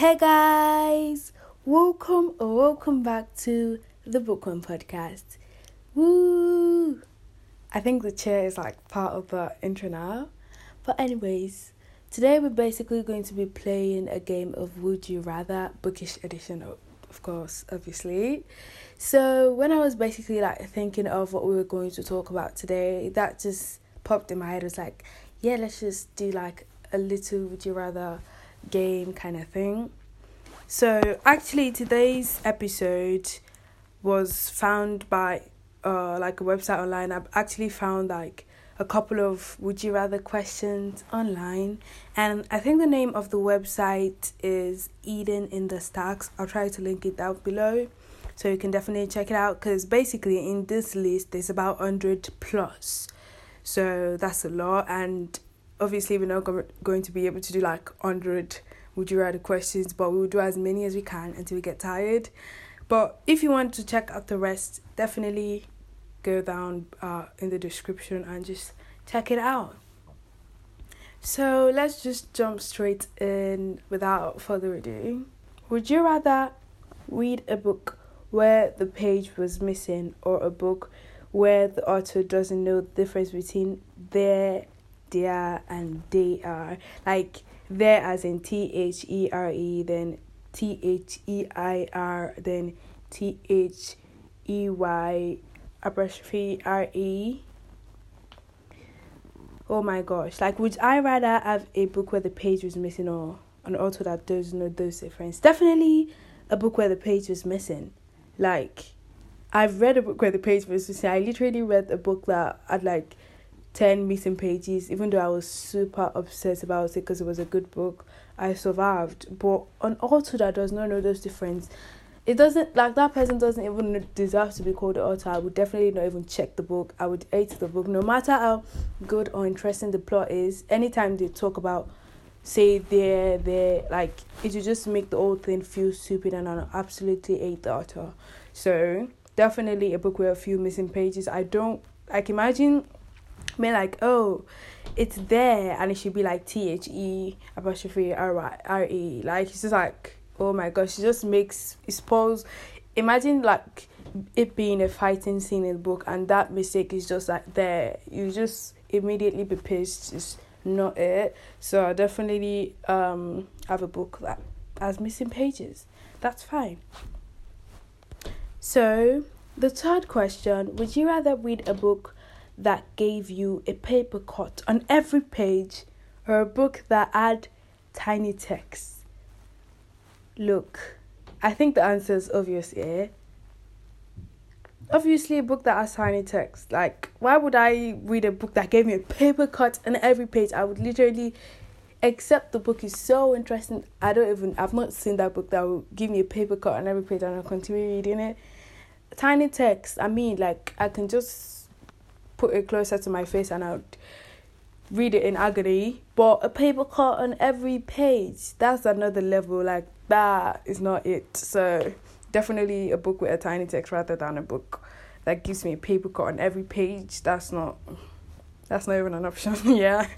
Hey guys, welcome or welcome back to the Bookworm Podcast. Woo! I think the chair is like part of the intro now. But anyways, today we're basically going to be playing a game of Would You Rather, bookish edition, of course, obviously. So when I was basically like thinking of what we were going to talk about today, that just popped in my head. It was like, yeah, let's just do like a little Would You Rather game kind of thing. So actually today's episode was found by uh like a website online. I've actually found like a couple of would you rather questions online and I think the name of the website is Hidden in the Stacks. I'll try to link it down below so you can definitely check it out because basically in this list there's about 100 plus so that's a lot and obviously we're not go- going to be able to do like 100 would you rather questions but we will do as many as we can until we get tired. But if you want to check out the rest definitely go down uh, in the description and just check it out. So let's just jump straight in without further ado. Would you rather read a book where the page was missing or a book where the author doesn't know the difference between there there and they are like there as in T H E R E then T H E I R then T H E Y apostrophe R E. Oh my gosh. Like would I rather have a book where the page was missing or an author that does know those difference? Definitely a book where the page was missing. Like I've read a book where the page was missing. I literally read a book that had like 10 missing pages even though i was super obsessed about it because it was a good book i survived. But an author that does not know those difference it doesn't like that person doesn't even deserve to be called an author. I would definitely not even check the book. I would hate the book. No matter how good or interesting the plot is anytime they talk about say they're like it will just make the whole thing feel stupid and i absolutely hate the author. So definitely a book with a few missing pages. I don't like imagine me like, oh, it's there, and it should be like T H E apostrophe R R E. Like it's just like, oh my gosh, it just makes it spoils. Imagine like it being a fighting scene in the book, and that mistake is just like there. You just immediately be pissed. It's not it. So I definitely um have a book that has missing pages. That's fine. So the third question: Would you rather read a book? That gave you a paper cut on every page or a book that had tiny text? Look, I think the answer is obvious here. Eh? Obviously, a book that has tiny text. Like, why would I read a book that gave me a paper cut on every page? I would literally, except the book is so interesting. I don't even, I've not seen that book that will give me a paper cut on every page and I'll continue reading it. Tiny text, I mean, like, I can just put it closer to my face and I'd read it in agony. But a paper cut on every page, that's another level. Like that is not it. So definitely a book with a tiny text rather than a book that gives me a paper cut on every page. That's not that's not even an option. yeah.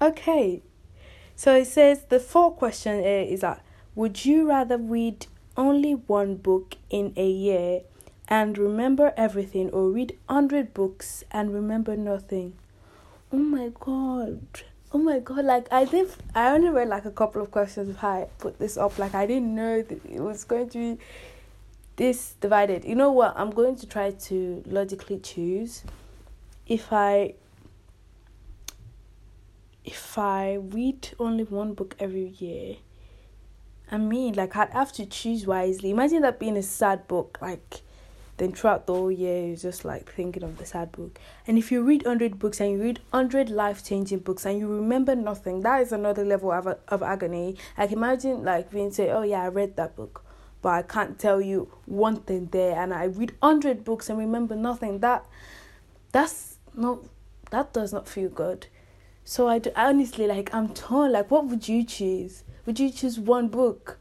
okay. So it says the fourth question is that would you rather read only one book in a year and remember everything or read 100 books and remember nothing. Oh my god. Oh my god, like I think I only read like a couple of questions before I put this up. Like I didn't know that it was going to be this divided. You know what? I'm going to try to logically choose if I if I read only one book every year. I mean, like I'd have to choose wisely. Imagine that being a sad book, like then throughout the whole year you're just like thinking of the sad book. And if you read 100 books and you read 100 life-changing books and you remember nothing that is another level of, of agony. Like imagine like being say oh yeah i read that book but i can't tell you one thing there and i read 100 books and remember nothing. That that's not that does not feel good. So i do, honestly like i'm torn. Like what would you choose? Would you choose one book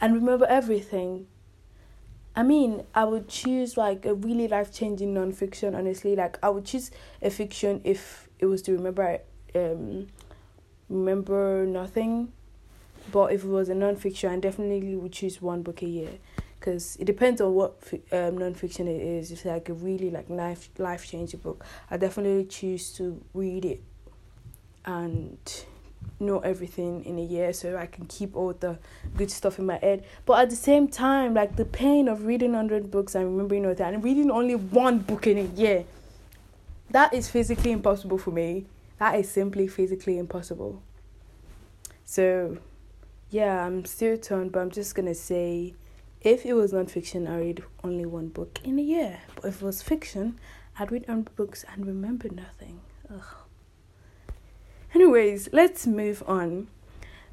and remember everything I mean, I would choose like a really life changing non-fiction. Honestly, like I would choose a fiction if it was to remember, um, remember nothing. But if it was a non-fiction, I definitely would choose one book a year, because it depends on what um non-fiction it is. If like a really like life life changing book, I definitely choose to read it, and know everything in a year so I can keep all the good stuff in my head. But at the same time, like the pain of reading hundred books and remembering all that and reading only one book in a year, that is physically impossible for me. That is simply physically impossible. So yeah, I'm still torn, but I'm just gonna say if it was non-fiction, I read only one book in a year. But if it was fiction, I'd read hundred books and remember nothing. Ugh. Anyways, let's move on.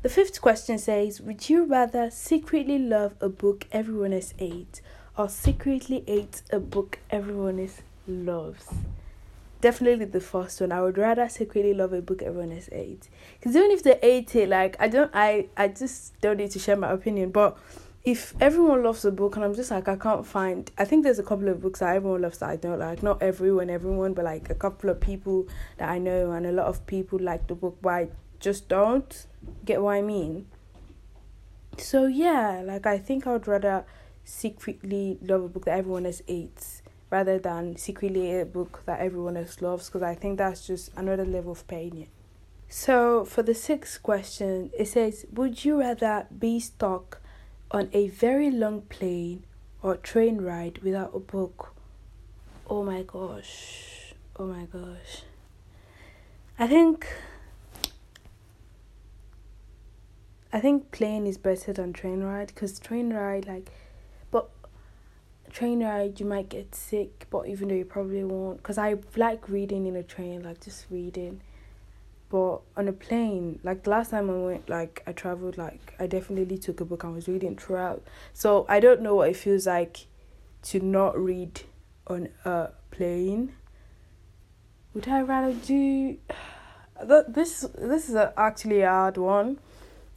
The fifth question says Would you rather secretly love a book everyone has ate or secretly hate a book everyone else loves? Definitely the first one. I would rather secretly love a book everyone has ate. Because even if they ate it, like, I don't, I, I just don't need to share my opinion. But if everyone loves a book and I'm just like I can't find I think there's a couple of books that everyone loves that I don't like. Not everyone, everyone, but like a couple of people that I know and a lot of people like the book but I just don't get what I mean. So yeah, like I think I would rather secretly love a book that everyone else hates rather than secretly a book that everyone else loves because I think that's just another level of pain. So for the sixth question, it says, Would you rather be stuck on a very long plane or train ride without a book. Oh my gosh. Oh my gosh. I think I think plane is better than train ride because train ride like but train ride you might get sick but even though you probably won't because I like reading in a train like just reading but on a plane, like the last time I went, like I traveled, like I definitely took a book and was reading throughout. So I don't know what it feels like to not read on a plane. Would I rather do? This this is actually a hard one,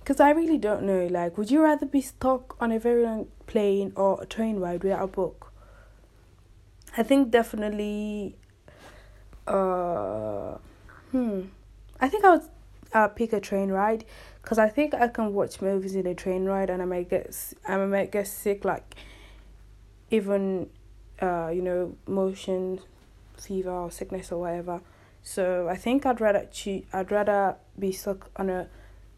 because I really don't know. Like, would you rather be stuck on a very long plane or a train ride without a book? I think definitely. Uh, hmm. I think I would uh, pick a train ride because I think I can watch movies in a train ride and I might get I might get sick like even uh you know motion fever or sickness or whatever. So I think I'd rather choose, I'd rather be stuck on a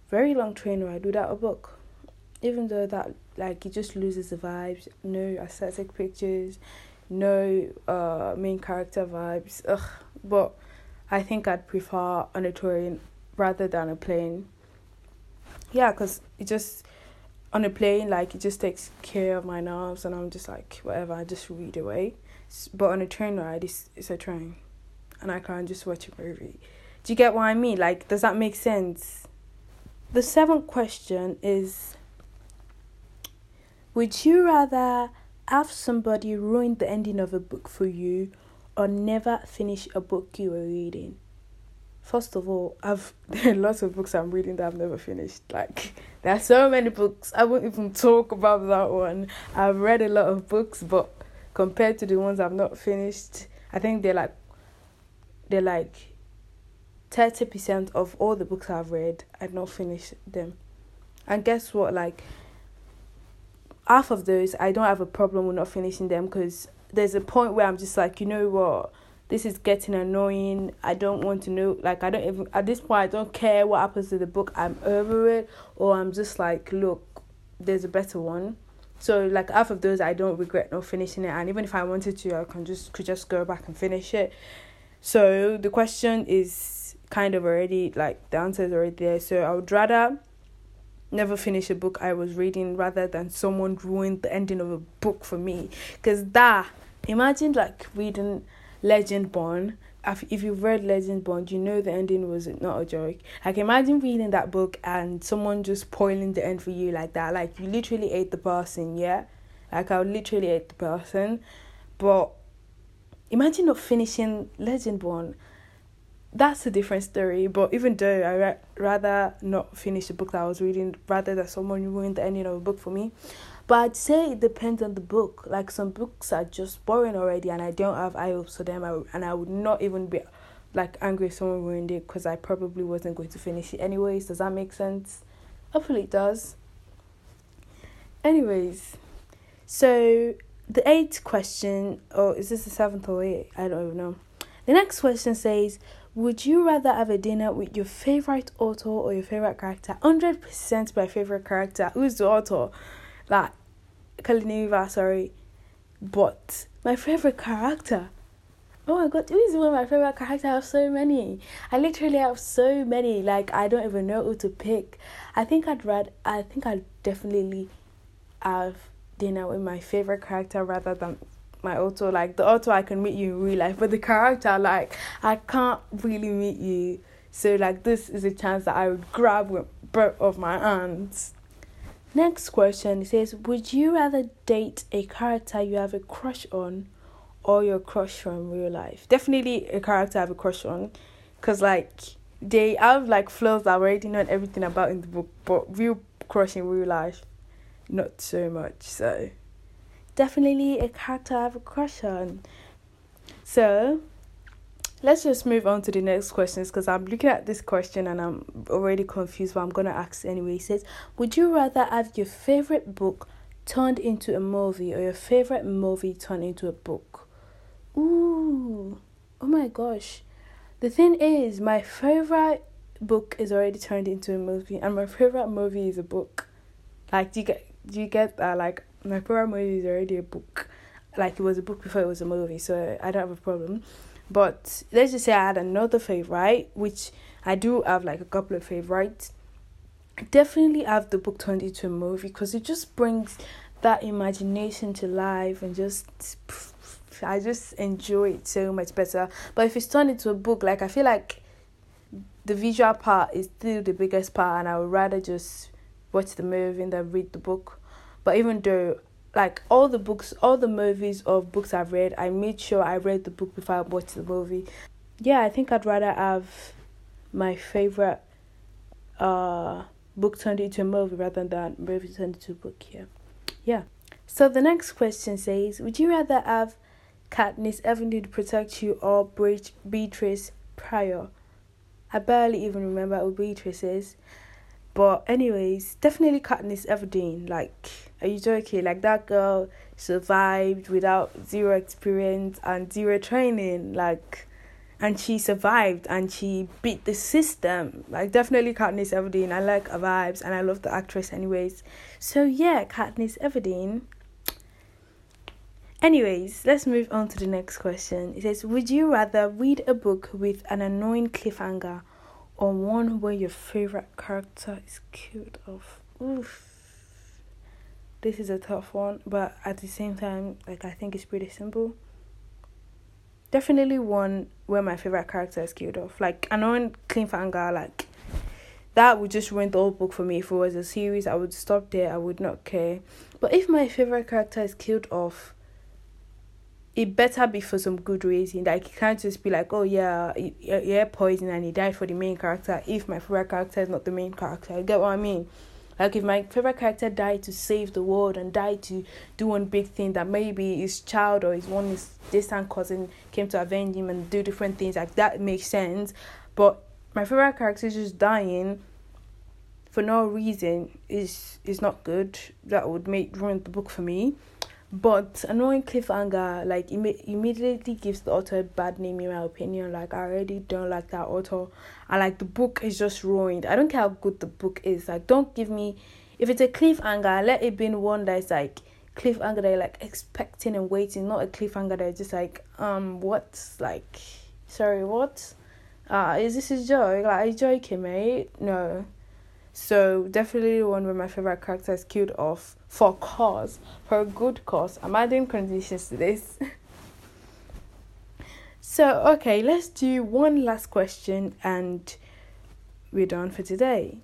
very long train ride without a book. Even though that like it just loses the vibes, no aesthetic pictures, no uh main character vibes. Ugh. But I think I'd prefer on a train rather than a plane. Yeah, because it just on a plane like it just takes care of my nerves and I'm just like whatever I just read away. But on a train ride, it's it's a train, and I can't just watch a movie. Do you get what I mean? Like, does that make sense? The seventh question is Would you rather have somebody ruin the ending of a book for you or never finish a book you were reading. First of all, I've there are lots of books I'm reading that I've never finished. Like there are so many books. I won't even talk about that one. I've read a lot of books, but compared to the ones I've not finished, I think they're like they're like thirty percent of all the books I've read. I've not finished them. And guess what? Like half of those I don't have a problem with not finishing them because there's a point where I'm just like, you know what, this is getting annoying. I don't want to know. Like, I don't even at this point. I don't care what happens to the book. I'm over it, or I'm just like, look, there's a better one. So like half of those, I don't regret not finishing it, and even if I wanted to, I can just could just go back and finish it. So the question is kind of already like the answer is already there. So I would rather never finish a book I was reading rather than someone ruin the ending of a book for me. Because that Imagine like reading Legendborn. If you've read Legendborn, you know the ending was not a joke. Like imagine reading that book and someone just spoiling the end for you like that. Like you literally ate the person, yeah. Like I literally ate the person, but imagine not finishing Legendborn. That's a different story. But even though I ra- rather not finish the book that I was reading, rather than someone ruin the ending of a book for me, but I'd say it depends on the book. Like some books are just boring already, and I don't have high hopes for them. I, and I would not even be like angry if someone ruined it because I probably wasn't going to finish it anyways. Does that make sense? Hopefully it does. Anyways, so the eighth question, or is this the seventh or eighth? I don't even know. The next question says, Would you rather have a dinner with your favorite author or your favorite character? 100% my favorite character. Who's the author? Like, Kaliniva, sorry. But my favorite character. Oh my god, who is one of my favorite characters? I have so many. I literally have so many. Like I don't even know who to pick. I think I'd rather I think I'd definitely have dinner with my favorite character rather than my auto. Like the auto I can meet you in real life, but the character like I can't really meet you. So like this is a chance that I would grab with both of my hands. Next question it says, Would you rather date a character you have a crush on or your crush from real life? Definitely a character I have a crush on. Cause like they have like flaws that I already know everything about in the book, but real crush in real life, not so much. So definitely a character I have a crush on. So let's just move on to the next questions because I'm looking at this question and I'm already confused, but I'm gonna ask anyway. It says, Would you rather have your favorite book turned into a movie or your favorite movie turned into a book? Ooh, oh my gosh. The thing is, my favorite book is already turned into a movie, and my favorite movie is a book. Like, do you get, do you get that? Like, my favorite movie is already a book. Like, it was a book before it was a movie, so I don't have a problem. But let's just say I had another favorite, which I do have like a couple of favorites. Definitely have the book turned into a movie because it just brings that imagination to life and just I just enjoy it so much better. But if it's turned into a book, like I feel like the visual part is still the biggest part, and I would rather just watch the movie than read the book. But even though like all the books, all the movies of books I've read, I made sure I read the book before I watched the movie. Yeah, I think I'd rather have my favorite uh book turned into a movie rather than movie turned into a book. Yeah, yeah. So the next question says, would you rather have Katniss Everdeen protect you or Beatrice Prior? I barely even remember who Beatrice is. But anyways, definitely Katniss Everdeen. Like, are you joking? Like that girl survived without zero experience and zero training. Like, and she survived and she beat the system. Like definitely Katniss Everdeen. I like her vibes and I love the actress anyways. So yeah, Katniss Everdeen. Anyways, let's move on to the next question. It says, Would you rather read a book with an annoying cliffhanger or one where your favorite character is killed off. Oof. This is a tough one, but at the same time, like I think it's pretty simple. Definitely one where my favorite character is killed off. Like I know in cliffhanger, like that would just ruin the whole book for me. If it was a series, I would stop there. I would not care. But if my favorite character is killed off, it better be for some good reason. Like it can't just be like, oh yeah, yeah, poison and he died for the main character. If my favorite character is not the main character, you get what I mean? Like if my favorite character died to save the world and died to do one big thing that maybe his child or his one his distant cousin came to avenge him and do different things, like that makes sense. But my favorite character is just dying for no reason is is not good. That would make ruin the book for me. But annoying cliffhanger, like Im- immediately gives the author a bad name in my opinion. Like I already don't like that author. I like the book is just ruined. I don't care how good the book is. Like don't give me if it's a cliffhanger, let it be one that's like cliffhanger that like expecting and waiting, not a cliffhanger that's just like um what like sorry what uh is this a joke? Like are you joking, mate? No. So definitely one of my favorite characters killed off for cause, for a good cause. I'm adding conditions to this. so okay, let's do one last question and we're done for today.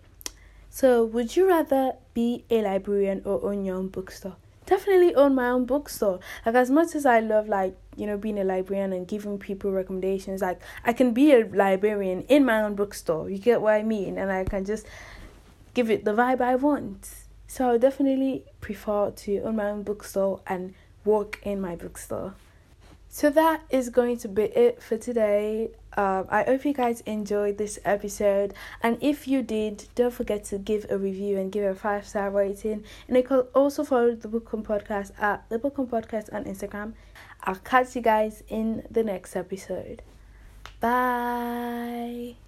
So would you rather be a librarian or own your own bookstore? Definitely own my own bookstore. Like as much as I love like, you know, being a librarian and giving people recommendations, like I can be a librarian in my own bookstore. You get what I mean? And I can just give it the vibe I want. So I definitely prefer to own my own bookstore and work in my bookstore. So that is going to be it for today. Um, I hope you guys enjoyed this episode, and if you did, don't forget to give a review and give a five star rating. And you can also follow the Bookworm Podcast at the Bookworm Podcast on Instagram. I'll catch you guys in the next episode. Bye.